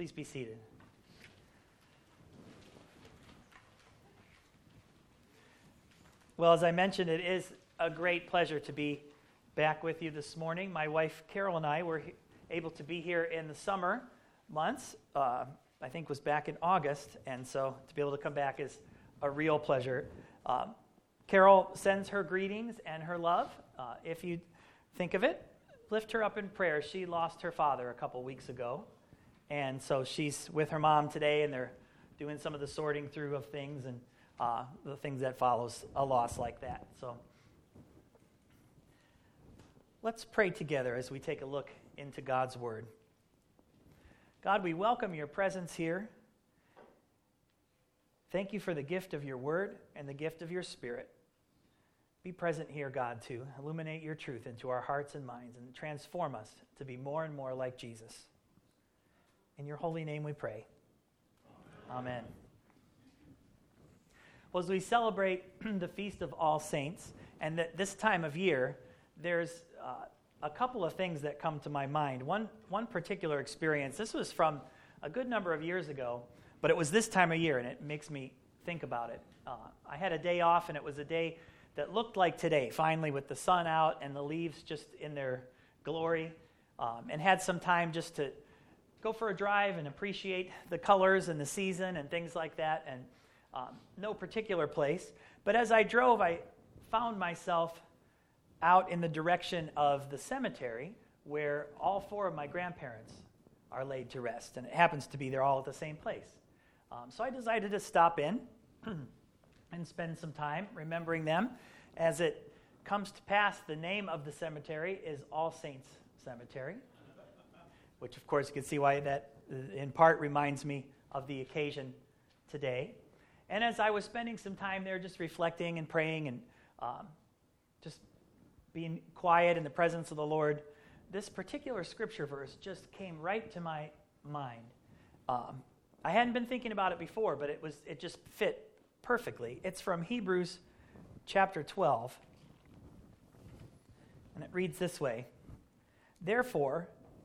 Please be seated. Well, as I mentioned, it is a great pleasure to be back with you this morning. My wife Carol and I were able to be here in the summer months. Uh, I think was back in August, and so to be able to come back is a real pleasure. Um, Carol sends her greetings and her love. Uh, if you think of it, lift her up in prayer. She lost her father a couple weeks ago, and so she's with her mom today, and they're doing some of the sorting through of things and uh, the things that follows a loss like that. So let's pray together as we take a look into God's Word. God, we welcome your presence here. Thank you for the gift of your Word and the gift of your Spirit. Be present here, God, to illuminate your truth into our hearts and minds and transform us to be more and more like Jesus. In your holy name we pray. Amen. Well, as we celebrate the Feast of All Saints, and that this time of year, there's uh, a couple of things that come to my mind. One, one particular experience, this was from a good number of years ago, but it was this time of year, and it makes me think about it. Uh, I had a day off, and it was a day that looked like today, finally, with the sun out and the leaves just in their glory, um, and had some time just to go for a drive and appreciate the colors and the season and things like that, and um, no particular place. But as I drove, I found myself out in the direction of the cemetery where all four of my grandparents are laid to rest, and it happens to be they're all at the same place. Um, so I decided to stop in and spend some time remembering them. As it comes to pass, the name of the cemetery is All Saints Cemetery which of course you can see why that in part reminds me of the occasion today. And as I was spending some time there just reflecting and praying and um, just being quiet in the presence of the Lord, this particular scripture verse just came right to my mind. Um, I hadn't been thinking about it before, but it was it just fit perfectly. It's from Hebrews chapter 12. And it reads this way Therefore,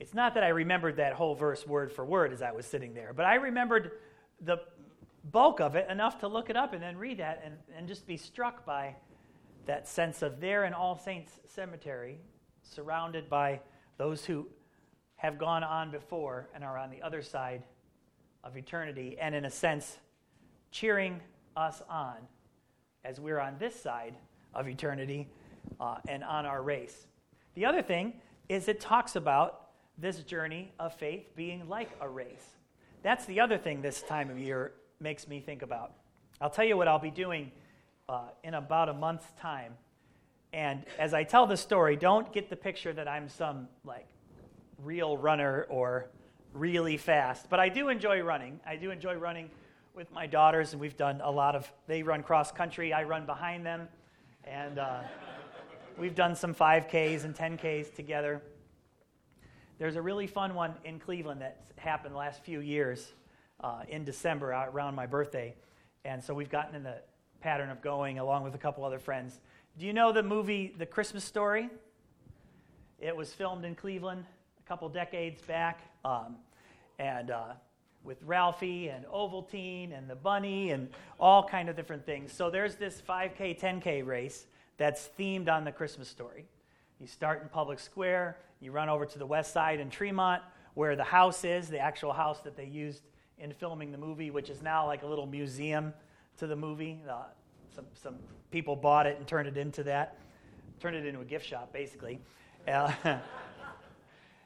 It's not that I remembered that whole verse word for word as I was sitting there, but I remembered the bulk of it enough to look it up and then read that and, and just be struck by that sense of there in All Saints Cemetery, surrounded by those who have gone on before and are on the other side of eternity, and in a sense, cheering us on as we're on this side of eternity uh, and on our race. The other thing is it talks about this journey of faith being like a race. That's the other thing this time of year makes me think about. I'll tell you what I'll be doing uh, in about a month's time. And as I tell the story, don't get the picture that I'm some like real runner or really fast. But I do enjoy running. I do enjoy running with my daughters, and we've done a lot of. They run cross country. I run behind them, and uh, we've done some 5Ks and 10Ks together. There's a really fun one in Cleveland that's happened the last few years uh, in December around my birthday. And so we've gotten in the pattern of going along with a couple other friends. Do you know the movie The Christmas Story? It was filmed in Cleveland a couple decades back. Um, and uh, with Ralphie and Ovaltine and the bunny and all kind of different things. So there's this 5K, 10K race that's themed on the Christmas story. You start in Public Square, you run over to the west side in Tremont, where the house is, the actual house that they used in filming the movie, which is now like a little museum to the movie. Uh, some, some people bought it and turned it into that, turned it into a gift shop, basically. Uh,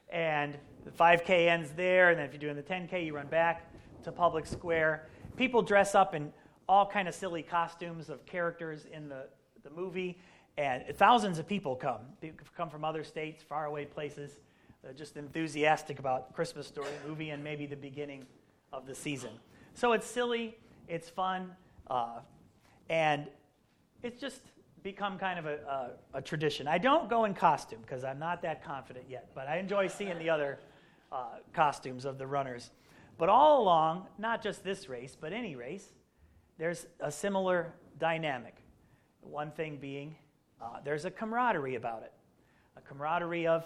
and the 5K ends there, and then if you're doing the 10K, you run back to Public Square. People dress up in all kind of silly costumes of characters in the, the movie. And thousands of people come. People come from other states, faraway places, just enthusiastic about Christmas story movie and maybe the beginning of the season. So it's silly, it's fun, uh, and it's just become kind of a, a, a tradition. I don't go in costume because I'm not that confident yet, but I enjoy seeing the other uh, costumes of the runners. But all along, not just this race, but any race, there's a similar dynamic. One thing being, uh, there's a camaraderie about it. A camaraderie of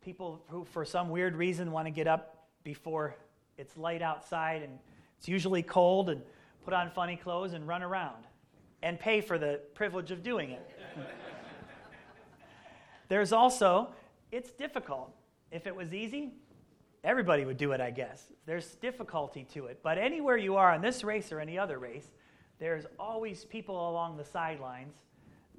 people who, for some weird reason, want to get up before it's light outside and it's usually cold and put on funny clothes and run around and pay for the privilege of doing it. There's also, it's difficult. If it was easy, everybody would do it, I guess. There's difficulty to it. But anywhere you are in this race or any other race, there's always people along the sidelines,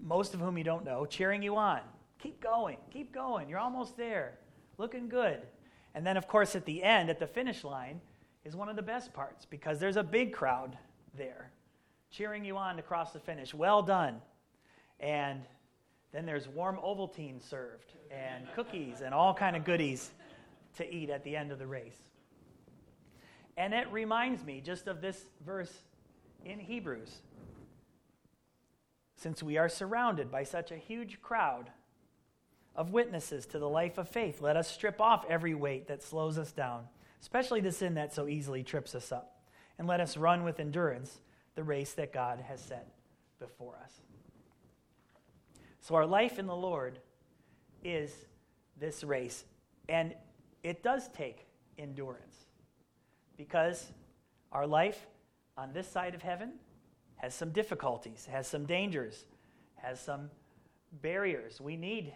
most of whom you don't know, cheering you on. Keep going, keep going. You're almost there. Looking good. And then, of course, at the end, at the finish line, is one of the best parts because there's a big crowd there cheering you on to cross the finish. Well done. And then there's warm Ovaltine served and cookies and all kind of goodies to eat at the end of the race. And it reminds me just of this verse in Hebrews. Since we are surrounded by such a huge crowd of witnesses to the life of faith, let us strip off every weight that slows us down, especially the sin that so easily trips us up, and let us run with endurance the race that God has set before us. So, our life in the Lord is this race, and it does take endurance because our life on this side of heaven has some difficulties, has some dangers, has some barriers. We need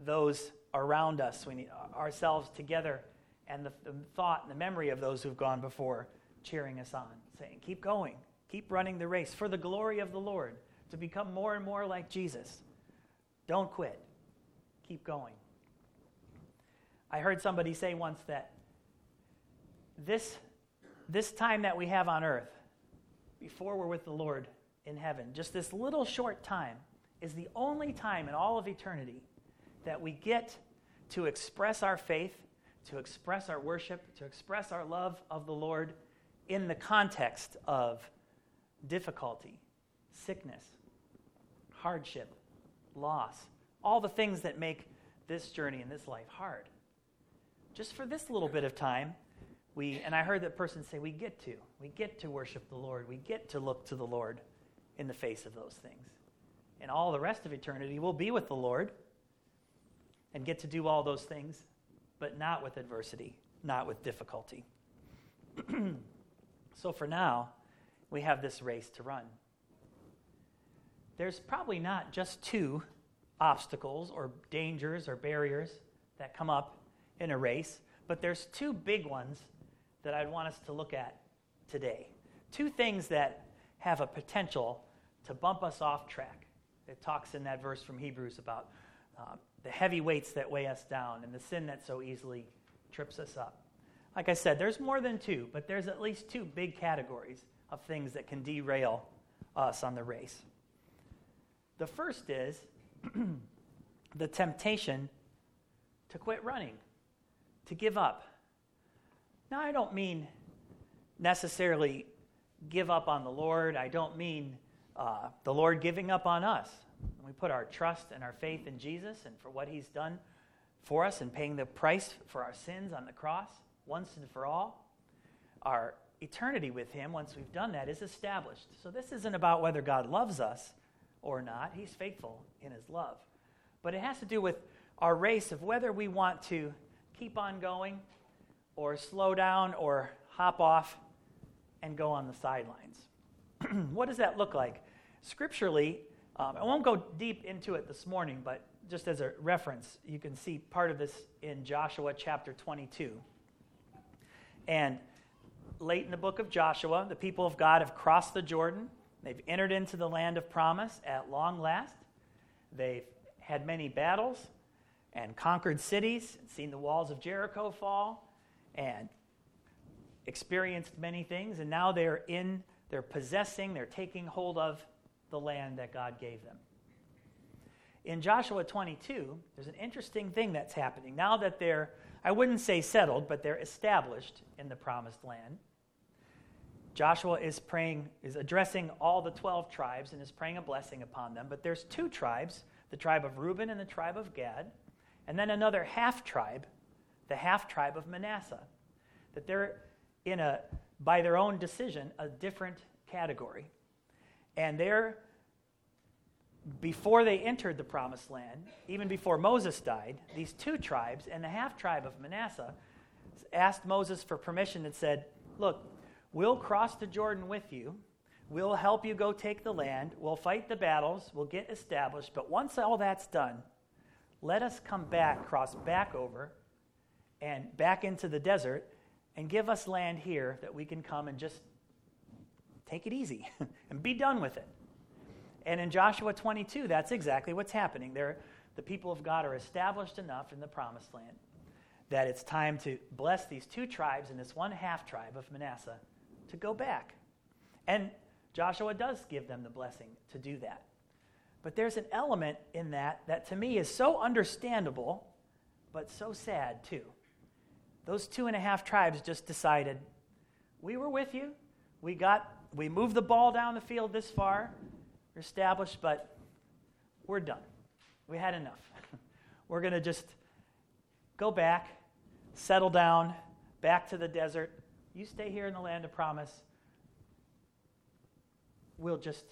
those around us, we need ourselves together, and the, the thought and the memory of those who've gone before cheering us on, saying, Keep going, Keep running the race for the glory of the Lord, to become more and more like Jesus. Don't quit. Keep going. I heard somebody say once that this, this time that we have on earth, before we're with the Lord in heaven, just this little short time, is the only time in all of eternity that we get to express our faith, to express our worship, to express our love of the Lord in the context of difficulty, sickness, hardship, loss, all the things that make this journey and this life hard. Just for this little bit of time, we, and I heard that person say, we get to. We get to worship the Lord. We get to look to the Lord in the face of those things. And all the rest of eternity will be with the Lord and get to do all those things, but not with adversity, not with difficulty. so for now, we have this race to run. There's probably not just two obstacles or dangers or barriers that come up in a race, but there's two big ones that I'd want us to look at today. Two things that have a potential to bump us off track. It talks in that verse from Hebrews about uh, the heavy weights that weigh us down and the sin that so easily trips us up. Like I said, there's more than two, but there's at least two big categories of things that can derail us on the race. The first is the temptation to quit running, to give up. Now, I don't mean necessarily give up on the Lord. I don't mean uh, the Lord giving up on us. We put our trust and our faith in Jesus and for what He's done for us and paying the price for our sins on the cross once and for all. Our eternity with Him, once we've done that, is established. So this isn't about whether God loves us or not. He's faithful in His love. But it has to do with our race of whether we want to keep on going or slow down or hop off and go on the sidelines. what does that look like? Scripturally, um, I won't go deep into it this morning, but just as a reference, you can see part of this in Joshua chapter 22. And late in the book of Joshua, the people of God have crossed the Jordan. They've entered into the land of promise at long last. They've had many battles and conquered cities, seen the walls of Jericho fall, and experienced many things. And now they're in, they're possessing, they're taking hold of the land that God gave them. In Joshua 22, there's an interesting thing that's happening. Now that they're, I wouldn't say settled, but they're established in the promised land Joshua is praying, is addressing all the 12 tribes and is praying a blessing upon them. But there's two tribes the tribe of Reuben and the tribe of Gad, and then another half tribe, the half tribe of Manasseh. That they're in a, by their own decision, a different category. And they're, before they entered the promised land, even before Moses died, these two tribes and the half tribe of Manasseh asked Moses for permission and said, Look, we'll cross the Jordan with you. We'll help you go take the land. We'll fight the battles. We'll get established. But once all that's done, let us come back, cross back over, and back into the desert, and give us land here that we can come and just take it easy and be done with it. And in Joshua 22, that's exactly what's happening. They're, the people of God are established enough in the promised land that it's time to bless these two tribes and this one half tribe of Manasseh to go back. And Joshua does give them the blessing to do that. But there's an element in that that to me is so understandable, but so sad too. Those two and a half tribes just decided, we were with you. We got, we moved the ball down the field this far, we're established, but we're done. We had enough. we're going to just go back, settle down, back to the desert. You stay here in the land of promise. We'll just,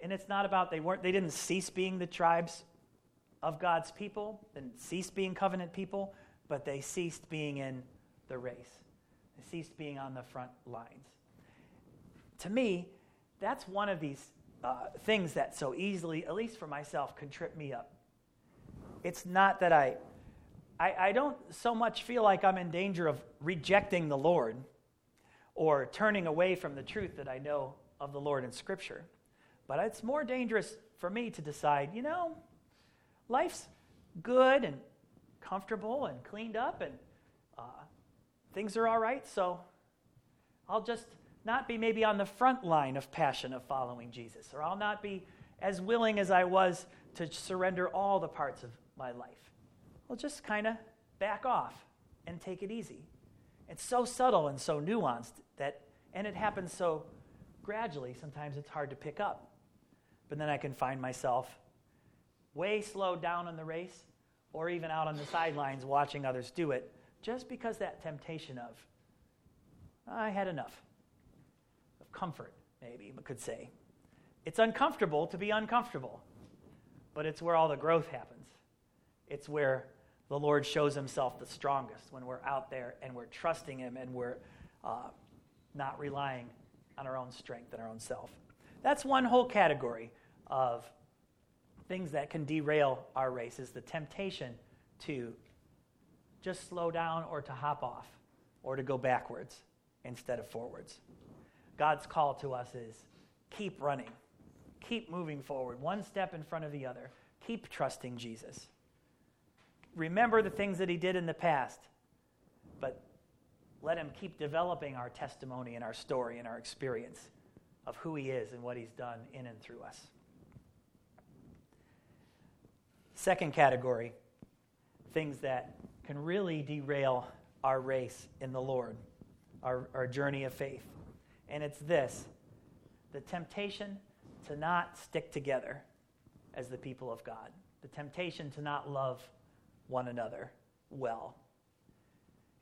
and it's not about they weren't, they didn't cease being the tribes of God's people, didn't cease being covenant people, but they ceased being in the race. They ceased being on the front lines. To me, that's one of these uh, things that so easily, at least for myself, can trip me up. It's not that I, I, I don't so much feel like I'm in danger of rejecting the Lord or turning away from the truth that I know of the Lord in Scripture. But it's more dangerous for me to decide, you know, life's good and comfortable and cleaned up and uh, things are all right, so I'll just not be maybe on the front line of passion of following Jesus, or I'll not be as willing as I was to surrender all the parts of my life. I'll just kind of back off and take it easy. It's so subtle and so nuanced that, and it happens so gradually, sometimes it's hard to pick up. But then I can find myself way slowed down in the race or even out on the sidelines watching others do it just because that temptation of, I had enough of comfort, maybe could say. It's uncomfortable to be uncomfortable, but it's where all the growth happens. It's where the Lord shows himself the strongest when we're out there and we're trusting him and we're uh, not relying on our own strength and our own self. That's one whole category of things that can derail our race is the temptation to just slow down or to hop off or to go backwards instead of forwards. God's call to us is keep running, keep moving forward, one step in front of the other, keep trusting Jesus. Remember the things that He did in the past, but let Him keep developing our testimony and our story and our experience of who He is and what He's done in and through us. Second category things that can really derail our race in the Lord, our, our journey of faith and it's this the temptation to not stick together as the people of God, the temptation to not love one another well.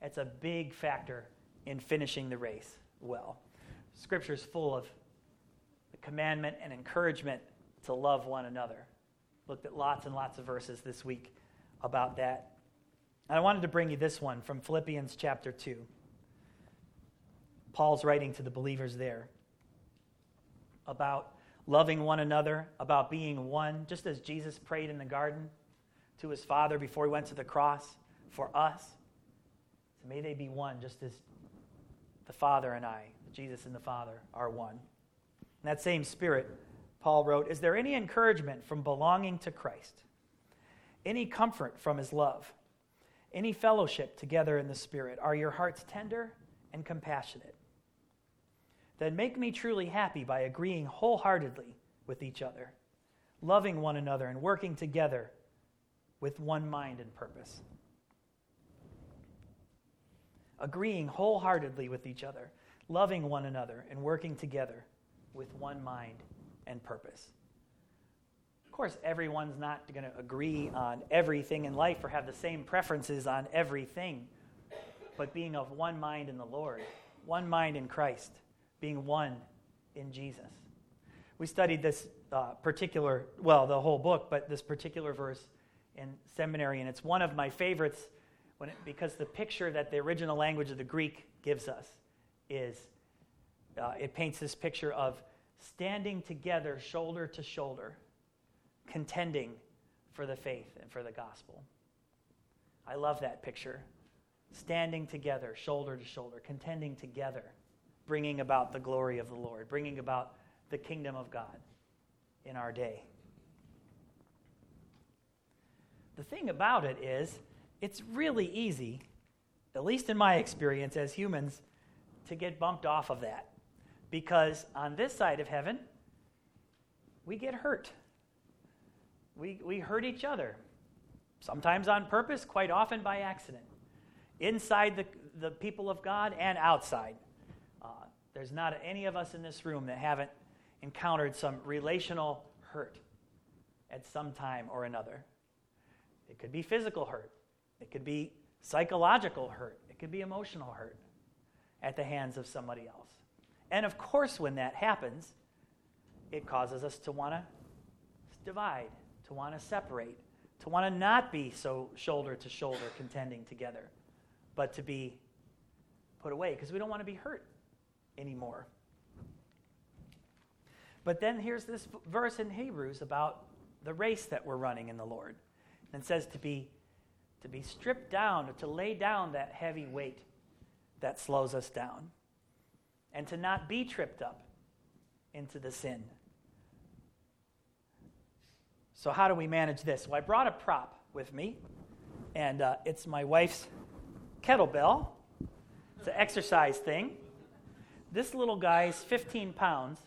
It's a big factor in finishing the race well. Scripture is full of the commandment and encouragement to love one another. Looked at lots and lots of verses this week about that. And I wanted to bring you this one from Philippians chapter 2. Paul's writing to the believers there about loving one another, about being one, just as Jesus prayed in the garden to his Father before he went to the cross for us. So may they be one, just as the Father and I, Jesus and the Father, are one. In that same spirit, Paul wrote Is there any encouragement from belonging to Christ? Any comfort from his love? Any fellowship together in the Spirit? Are your hearts tender and compassionate? then make me truly happy by agreeing wholeheartedly with each other, loving one another, and working together with one mind and purpose. Agreeing wholeheartedly with each other. loving one another and working together with one mind and purpose. Of course, everyone's not going to agree on everything in life or have the same preferences on everything, but being of one mind in the Lord, one mind in Christ, being one in Jesus. We studied this uh, particular, well, the whole book, but this particular verse in seminary, and it's one of my favorites it, because the picture that the original language of the Greek gives us is uh, it paints this picture of standing together shoulder to shoulder, contending for the faith and for the gospel. I love that picture. Standing together, shoulder to shoulder, contending together, bringing about the glory of the Lord, bringing about the kingdom of God in our day. The thing about it is, it's really easy, at least in my experience as humans, to get bumped off of that. Because on this side of heaven, we get hurt. We, we hurt each other, sometimes on purpose, quite often by accident, inside the, the people of God and outside. Uh, there's not any of us in this room that haven't encountered some relational hurt at some time or another. It could be physical hurt, it could be psychological hurt, it could be emotional hurt at the hands of somebody else. And of course, when that happens, it causes us to want to divide, to want to separate, to want to not be so shoulder to shoulder contending together, but to be put away because we don't want to be hurt anymore. But then here's this verse in Hebrews about the race that we're running in the Lord. And says to be to be stripped down, to lay down that heavy weight that slows us down, and to not be tripped up into the sin. So, how do we manage this? Well, I brought a prop with me, and uh, it's my wife's kettlebell. It's an exercise thing. This little guy is 15 pounds,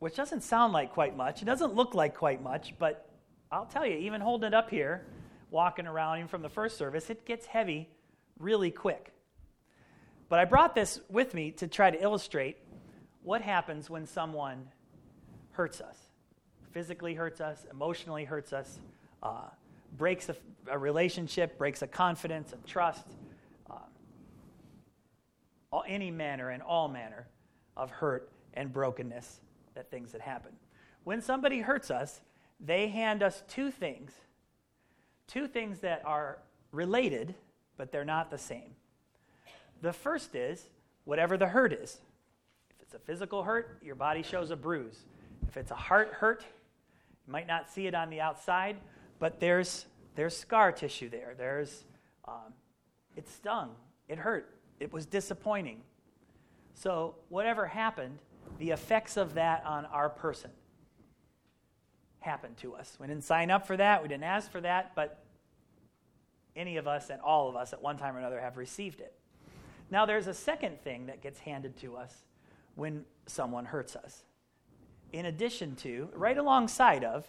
which doesn't sound like quite much. It doesn't look like quite much, but I'll tell you, even holding it up here, walking around, even from the first service, it gets heavy really quick. But I brought this with me to try to illustrate what happens when someone hurts us, physically hurts us, emotionally hurts us, uh, breaks a, a, relationship, breaks a confidence, a trust, uh, all, any manner and all manner of hurt and brokenness that things that happen. When somebody hurts us, they hand us two things, two things that are related, but they're not the same. The first is whatever the hurt is. If it's a physical hurt, your body shows a bruise. If it's a heart hurt, you might not see it on the outside, but there's, there's scar tissue there. There's, um, it stung, it hurt, it was disappointing. So, whatever happened, the effects of that on our person happened to us. We didn't sign up for that, we didn't ask for that, but any of us and all of us at one time or another have received it. Now, there's a second thing that gets handed to us when someone hurts us. In addition to, right alongside of,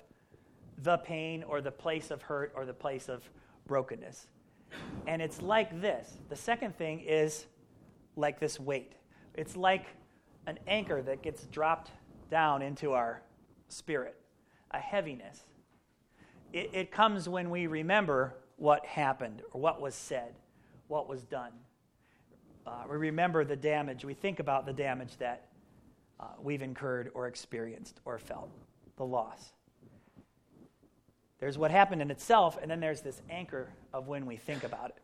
the pain or the place of hurt or the place of brokenness. And it's like this. The second thing is like this weight. It's like an anchor that gets dropped down into our spirit, a heaviness. It, it comes when we remember what happened or what was said, what was done uh, we remember the damage, we think about the damage that uh, we've incurred or experienced or felt, the loss. There's what happened in itself, and then there's this anchor of when we think about it.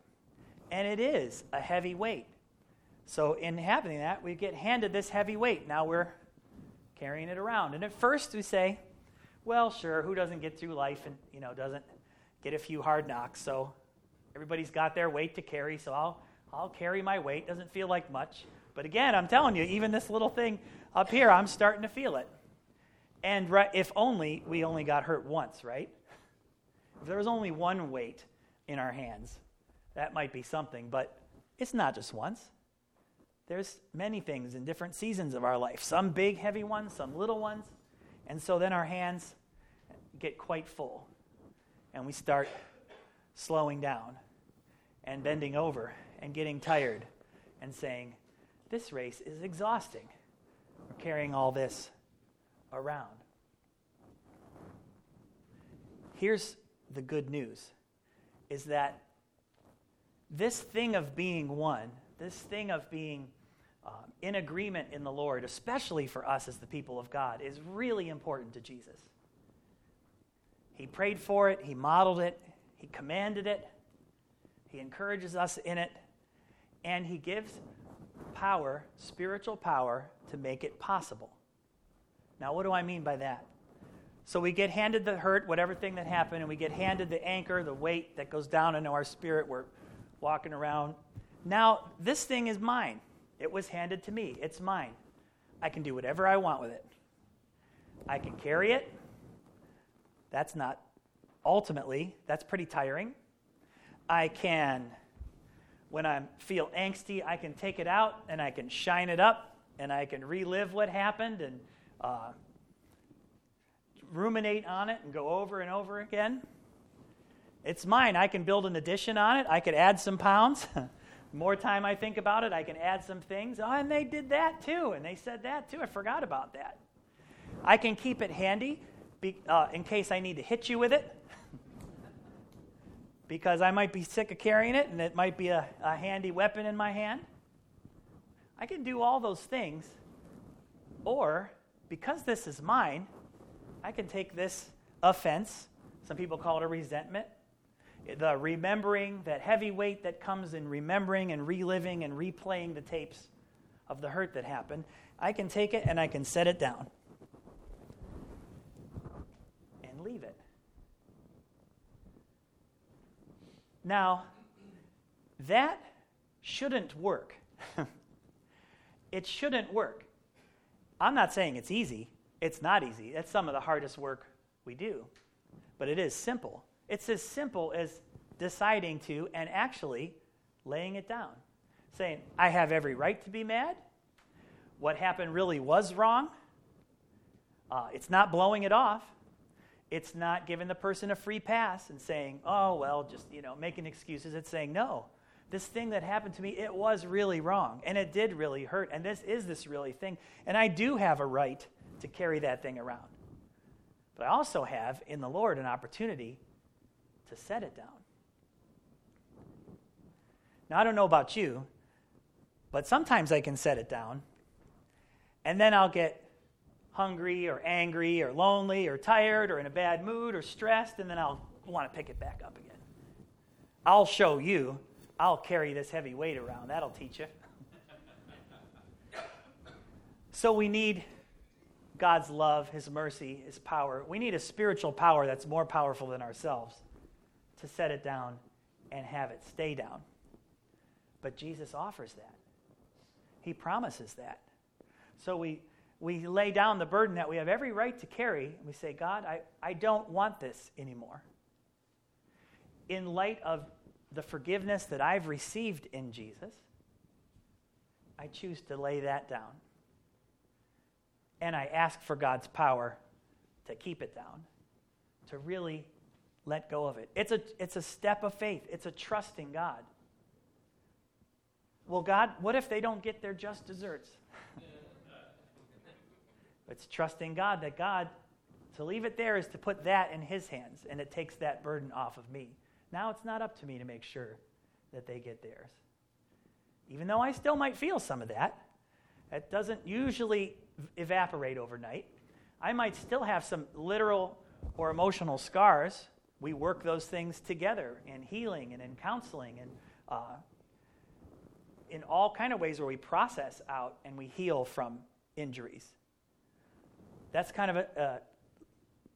And it is a heavy weight. So, in having that, we get handed this heavy weight. Now we're carrying it around. And at first, we say, well, sure, who doesn't get through life and, you know, doesn't get a few hard knocks? So, everybody's got their weight to carry, so I'll I'll carry my weight. Doesn't feel like much. But again, I'm telling you, even this little thing up here, I'm starting to feel it. And if only we only got hurt once, right? If there was only one weight in our hands, that might be something. But it's not just once. There's many things in different seasons of our life some big, heavy ones, some little ones. And so then our hands get quite full. And we start slowing down and bending over and getting tired and saying, this race is exhausting. We're carrying all this around. Here's the good news is that this thing of being one, this thing of being uh, in agreement in the Lord, especially for us as the people of God, is really important to Jesus. He prayed for it, He modeled it, He commanded it, He encourages us in it, and He gives power, spiritual power, to make it possible. Now, what do I mean by that? So we get handed the hurt, whatever thing that happened, and we get handed the anchor, the weight that goes down into our spirit. We're walking around. Now, this thing is mine. It was handed to me. It's mine. I can do whatever I want with it. I can carry it. That's not, ultimately, that's pretty tiring. I can, when I feel angsty, I can take it out and I can shine it up and I can relive what happened and uh, ruminate on it and go over and over again. It's mine. I can build an addition on it. I could add some pounds. more time I think about it, I can add some things. Oh, and they did that too, and they said that too. I forgot about that. I can keep it handy be, uh, in case I need to hit you with it, because I might be sick of carrying it, and it might be a, a handy weapon in my hand. I can do all those things, or because this is mine, I can take this offense, some people call it a resentment, the remembering, that heavy weight that comes in remembering and reliving and replaying the tapes of the hurt that happened, I can take it and I can set it down and leave it. Now, that shouldn't work. it shouldn't work. I'm not saying it's easy. It's not easy. That's some of the hardest work we do. But it is simple. It's as simple as deciding to and actually laying it down. Saying, I have every right to be mad. What happened really was wrong. Uh, it's not blowing it off. It's not giving the person a free pass and saying, oh, well, just, you know, making excuses. It's saying, no, this thing that happened to me, it was really wrong. And it did really hurt. And this is this really thing. And I do have a right to carry that thing around. But I also have in the Lord an opportunity to set it down. Now, I don't know about you, but sometimes I can set it down, and then I'll get hungry or angry or lonely or tired or in a bad mood or stressed, and then I'll want to pick it back up again. I'll show you. I'll carry this heavy weight around. That'll teach you. so we need God's love, His mercy, His power. We need a spiritual power that's more powerful than ourselves to set it down and have it stay down. But Jesus offers that. He promises that. So we, we lay down the burden that we have every right to carry, and we say, God, I, I don't want this anymore. In light of the forgiveness that I've received in Jesus, I choose to lay that down and I ask for God's power to keep it down, to really let go of it. It's a, it's a step of faith, it's a trusting God. Well, God, what if they don't get their just deserts? it's trusting God that God, to leave it there is to put that in His hands, and it takes that burden off of me. Now it's not up to me to make sure that they get theirs. Even though I still might feel some of that, that doesn't usually evaporate overnight. I might still have some literal or emotional scars. We work those things together in healing and in counseling and uh, in all kind of ways where we process out and we heal from injuries. That's kind of a, a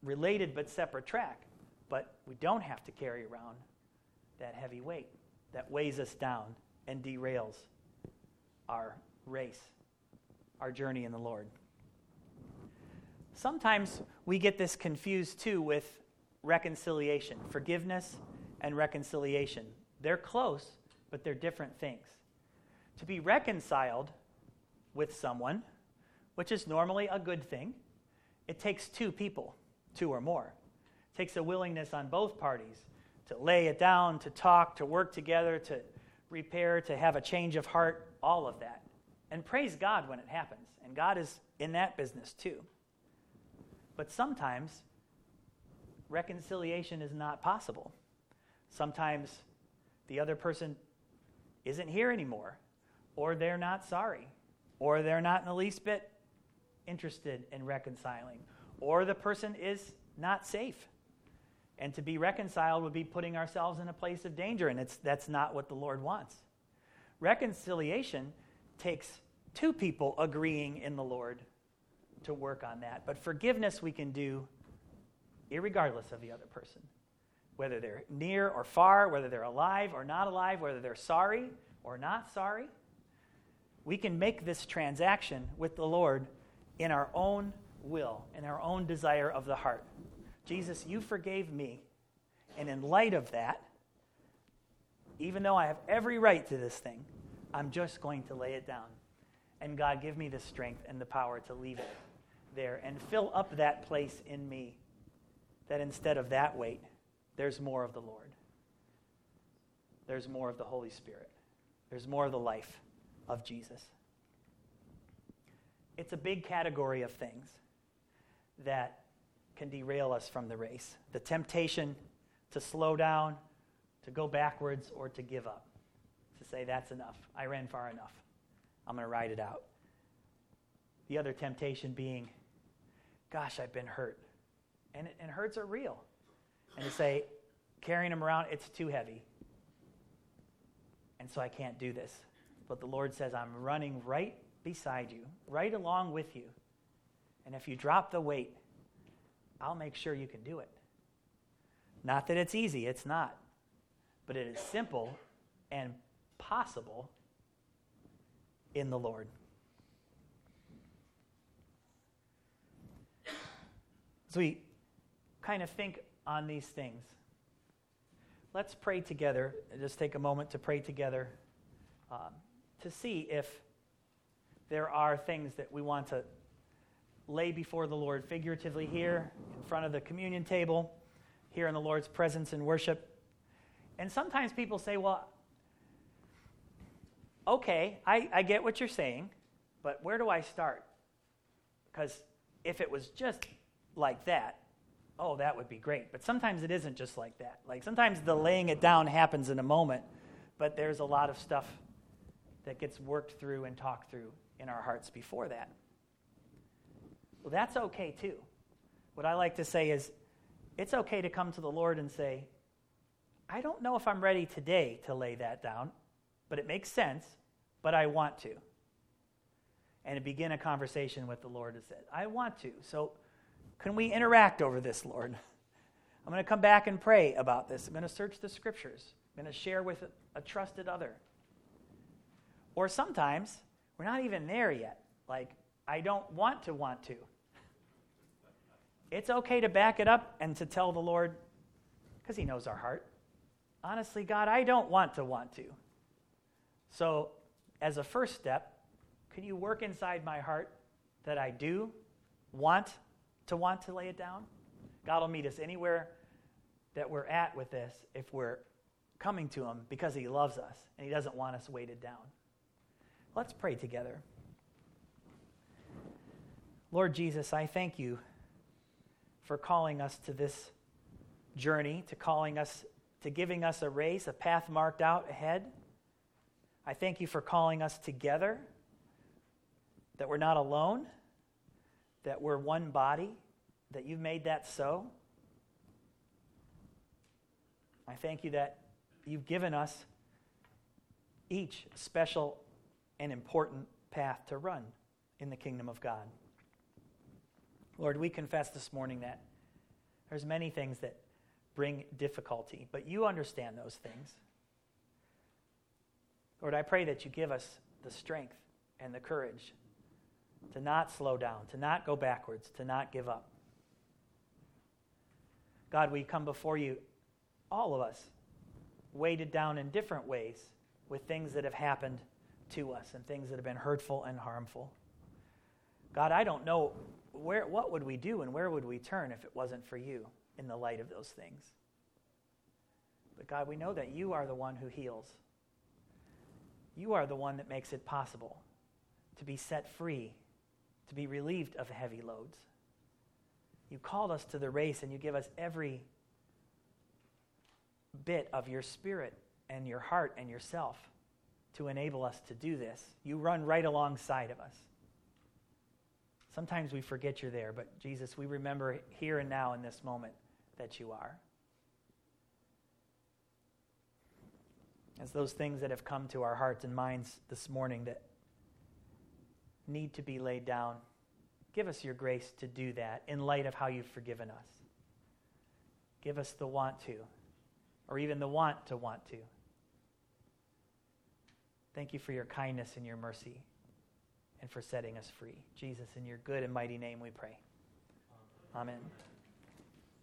related but separate track. But we don't have to carry around that heavy weight that weighs us down and derails our race our journey in the Lord. Sometimes we get this confused too with reconciliation, forgiveness and reconciliation. They're close, but they're different things. To be reconciled with someone, which is normally a good thing, it takes two people, two or more. It takes a willingness on both parties to lay it down, to talk, to work together, to repair, to have a change of heart, all of that And praise God when it happens. And God is in that business too. But sometimes reconciliation is not possible. Sometimes the other person isn't here anymore, or they're not sorry, or they're not in the least bit interested in reconciling, or the person is not safe. And to be reconciled would be putting ourselves in a place of danger, and it's, that's not what the Lord wants. Reconciliation takes two people agreeing in the Lord to work on that. But forgiveness we can do regardless of the other person, whether they're near or far, whether they're alive or not alive, whether they're sorry or not sorry. We can make this transaction with the Lord in our own will, in our own desire of the heart. Jesus, you forgave me. And in light of that, even though I have every right to this thing, I'm just going to lay it down. And God, give me the strength and the power to leave it there and fill up that place in me that instead of that weight, there's more of the Lord. There's more of the Holy Spirit. There's more of the life of Jesus. It's a big category of things that can derail us from the race the temptation to slow down, to go backwards, or to give up, to say, that's enough. I ran far enough. I'm going to ride it out. The other temptation being, gosh, I've been hurt. And, it, and hurts are real. And to say, carrying them around, it's too heavy. And so I can't do this. But the Lord says, I'm running right beside you, right along with you. And if you drop the weight, I'll make sure you can do it. Not that it's easy, it's not. But it is simple and possible in the Lord. As we kind of think on these things, let's pray together. Just take a moment to pray together um, to see if there are things that we want to lay before the Lord figuratively here in front of the communion table, here in the Lord's presence and worship. And sometimes people say, well, okay, I, I get what you're saying, but where do I start? Because if it was just like that, oh, that would be great. But sometimes it isn't just like that. Like sometimes the laying it down happens in a moment, but there's a lot of stuff that gets worked through and talked through in our hearts before that. Well, that's okay too. What I like to say is it's okay to come to the Lord and say, I don't know if I'm ready today to lay that down, but it makes sense, but I want to. And to begin a conversation with the Lord and say, I want to. So can we interact over this, Lord? I'm going to come back and pray about this. I'm going to search the scriptures. I'm going to share with a trusted other. Or sometimes we're not even there yet. Like, I don't want to want to. It's okay to back it up and to tell the Lord, because He knows our heart. Honestly, God, I don't want to want to. So, as a first step, can you work inside my heart that I do want to want to lay it down. God will meet us anywhere that we're at with this if we're coming to Him because He loves us and He doesn't want us weighted down. Let's pray together. Lord Jesus, I thank you for calling us to this journey, to calling us, to giving us a race, a path marked out ahead. I thank you for calling us together, that we're not alone that we're one body, that you've made that so. I thank you that you've given us each special and important path to run in the kingdom of God. Lord, we confess this morning that there's many things that bring difficulty, but you understand those things. Lord, I pray that you give us the strength and the courage to not slow down, to not go backwards, to not give up. God, we come before you, all of us, weighted down in different ways with things that have happened to us and things that have been hurtful and harmful. God, I don't know where, what would we do and where would we turn if it wasn't for you in the light of those things. But God, we know that you are the one who heals. You are the one that makes it possible to be set free, to be relieved of heavy loads. You called us to the race and you give us every bit of your spirit and your heart and yourself to enable us to do this. You run right alongside of us. Sometimes we forget you're there, but Jesus, we remember here and now in this moment that you are. As those things that have come to our hearts and minds this morning that need to be laid down, give us your grace to do that in light of how you've forgiven us. Give us the want to, or even the want to want to. Thank you for your kindness and your mercy and for setting us free. Jesus, in your good and mighty name we pray. Amen.